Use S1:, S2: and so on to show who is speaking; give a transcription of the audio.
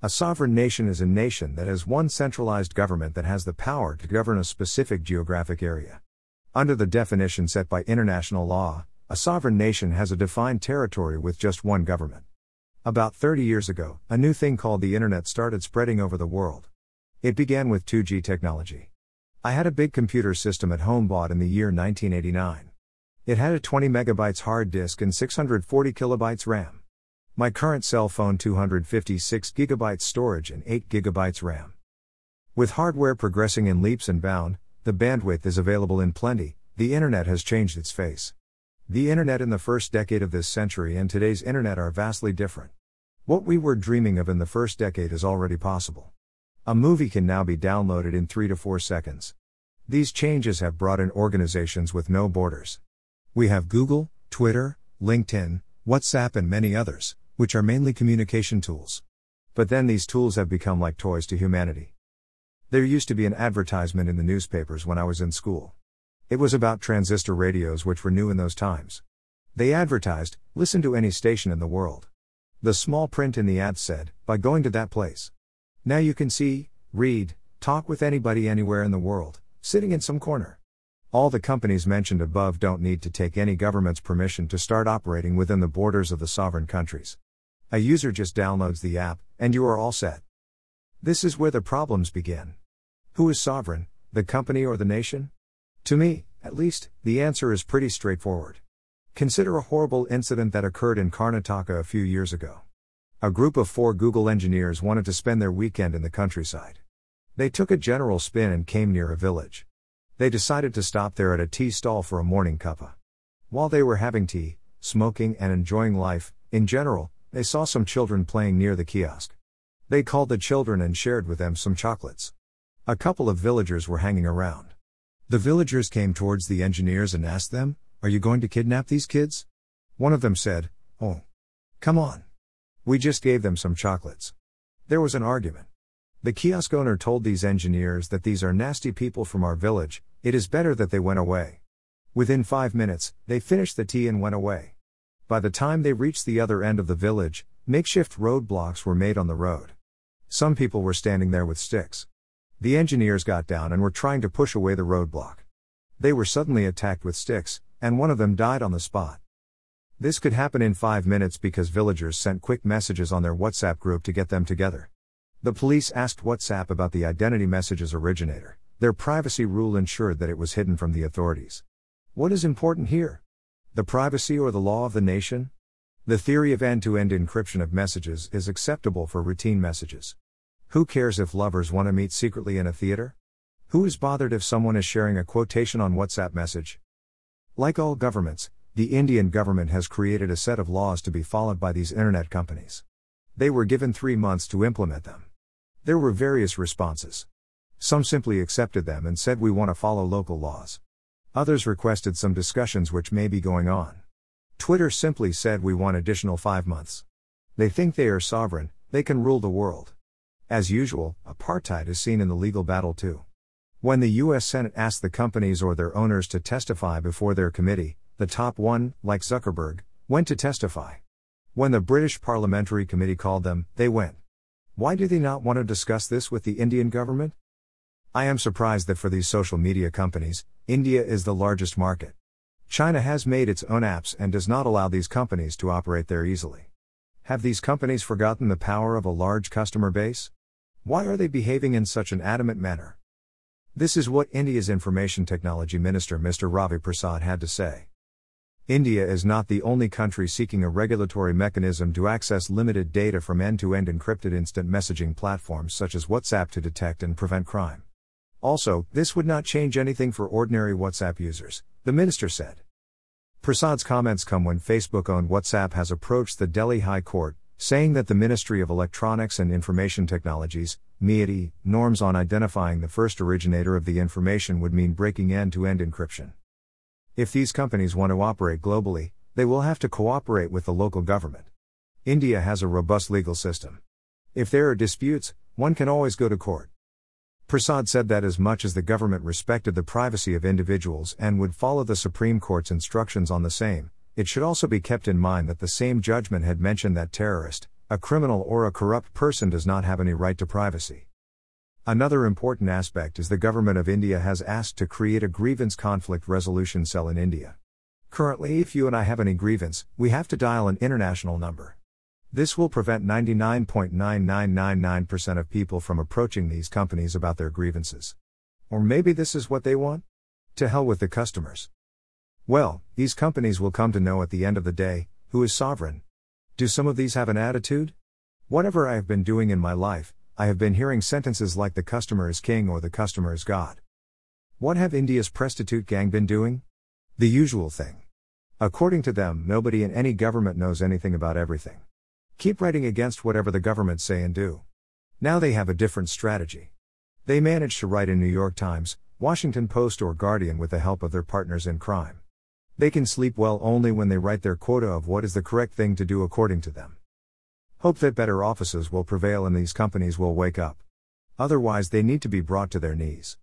S1: A sovereign nation is a nation that has one centralized government that has the power to govern a specific geographic area. Under the definition set by international law, a sovereign nation has a defined territory with just one government. About 30 years ago, a new thing called the Internet started spreading over the world. It began with 2G technology. I had a big computer system at home bought in the year 1989. It had a 20 megabytes hard disk and 640 kilobytes RAM. My current cell phone 256 gigabytes storage and 8 gigabytes RAM. With hardware progressing in leaps and bounds, the bandwidth is available in plenty, the internet has changed its face. The internet in the first decade of this century and today's internet are vastly different. What we were dreaming of in the first decade is already possible. A movie can now be downloaded in 3 to 4 seconds. These changes have brought in organizations with no borders. We have Google, Twitter, LinkedIn, WhatsApp, and many others, which are mainly communication tools. But then these tools have become like toys to humanity. There used to be an advertisement in the newspapers when I was in school. It was about transistor radios, which were new in those times. They advertised, listen to any station in the world. The small print in the ad said, by going to that place. Now you can see, read, talk with anybody anywhere in the world, sitting in some corner. All the companies mentioned above don't need to take any government's permission to start operating within the borders of the sovereign countries. A user just downloads the app, and you are all set. This is where the problems begin. Who is sovereign, the company or the nation? To me, at least, the answer is pretty straightforward. Consider a horrible incident that occurred in Karnataka a few years ago. A group of four Google engineers wanted to spend their weekend in the countryside. They took a general spin and came near a village. They decided to stop there at a tea stall for a morning cuppa. While they were having tea, smoking, and enjoying life, in general, they saw some children playing near the kiosk. They called the children and shared with them some chocolates. A couple of villagers were hanging around. The villagers came towards the engineers and asked them, Are you going to kidnap these kids? One of them said, Oh. Come on. We just gave them some chocolates. There was an argument. The kiosk owner told these engineers that these are nasty people from our village, it is better that they went away. Within five minutes, they finished the tea and went away. By the time they reached the other end of the village, makeshift roadblocks were made on the road. Some people were standing there with sticks. The engineers got down and were trying to push away the roadblock. They were suddenly attacked with sticks, and one of them died on the spot. This could happen in five minutes because villagers sent quick messages on their WhatsApp group to get them together. The police asked WhatsApp about the identity message's originator. Their privacy rule ensured that it was hidden from the authorities. What is important here? The privacy or the law of the nation? The theory of end to end encryption of messages is acceptable for routine messages. Who cares if lovers want to meet secretly in a theater? Who is bothered if someone is sharing a quotation on WhatsApp message? Like all governments, the Indian government has created a set of laws to be followed by these internet companies. They were given three months to implement them. There were various responses. Some simply accepted them and said we want to follow local laws. Others requested some discussions which may be going on. Twitter simply said we want additional five months. They think they are sovereign, they can rule the world. As usual, apartheid is seen in the legal battle too. When the US Senate asked the companies or their owners to testify before their committee, the top one, like Zuckerberg, went to testify. When the British Parliamentary Committee called them, they went. Why do they not want to discuss this with the Indian government? I am surprised that for these social media companies, India is the largest market. China has made its own apps and does not allow these companies to operate there easily. Have these companies forgotten the power of a large customer base? Why are they behaving in such an adamant manner? This is what India's Information Technology Minister Mr. Ravi Prasad had to say. India is not the only country seeking a regulatory mechanism to access limited data from end to end encrypted instant messaging platforms such as WhatsApp to detect and prevent crime. Also, this would not change anything for ordinary WhatsApp users, the minister said. Prasad's comments come when Facebook owned WhatsApp has approached the Delhi High Court, saying that the Ministry of Electronics and Information Technologies, MeitY, norms on identifying the first originator of the information would mean breaking end to end encryption. If these companies want to operate globally, they will have to cooperate with the local government. India has a robust legal system. If there are disputes, one can always go to court. Prasad said that as much as the government respected the privacy of individuals and would follow the Supreme Court's instructions on the same, it should also be kept in mind that the same judgment had mentioned that terrorist, A criminal or a corrupt person does not have any right to privacy. Another important aspect is the government of India has asked to create a grievance conflict resolution cell in India. Currently, if you and I have any grievance, we have to dial an international number. This will prevent 99.9999% of people from approaching these companies about their grievances. Or maybe this is what they want? To hell with the customers. Well, these companies will come to know at the end of the day who is sovereign. Do some of these have an attitude? Whatever I have been doing in my life, I have been hearing sentences like the customer is king or the customer is God. What have India's presstitute gang been doing? The usual thing. According to them, nobody in any government knows anything about everything. Keep writing against whatever the government say and do. Now they have a different strategy. They manage to write in New York Times, Washington Post or Guardian with the help of their partners in crime. They can sleep well only when they write their quota of what is the correct thing to do according to them. Hope that better offices will prevail and these companies will wake up. Otherwise, they need to be brought to their knees.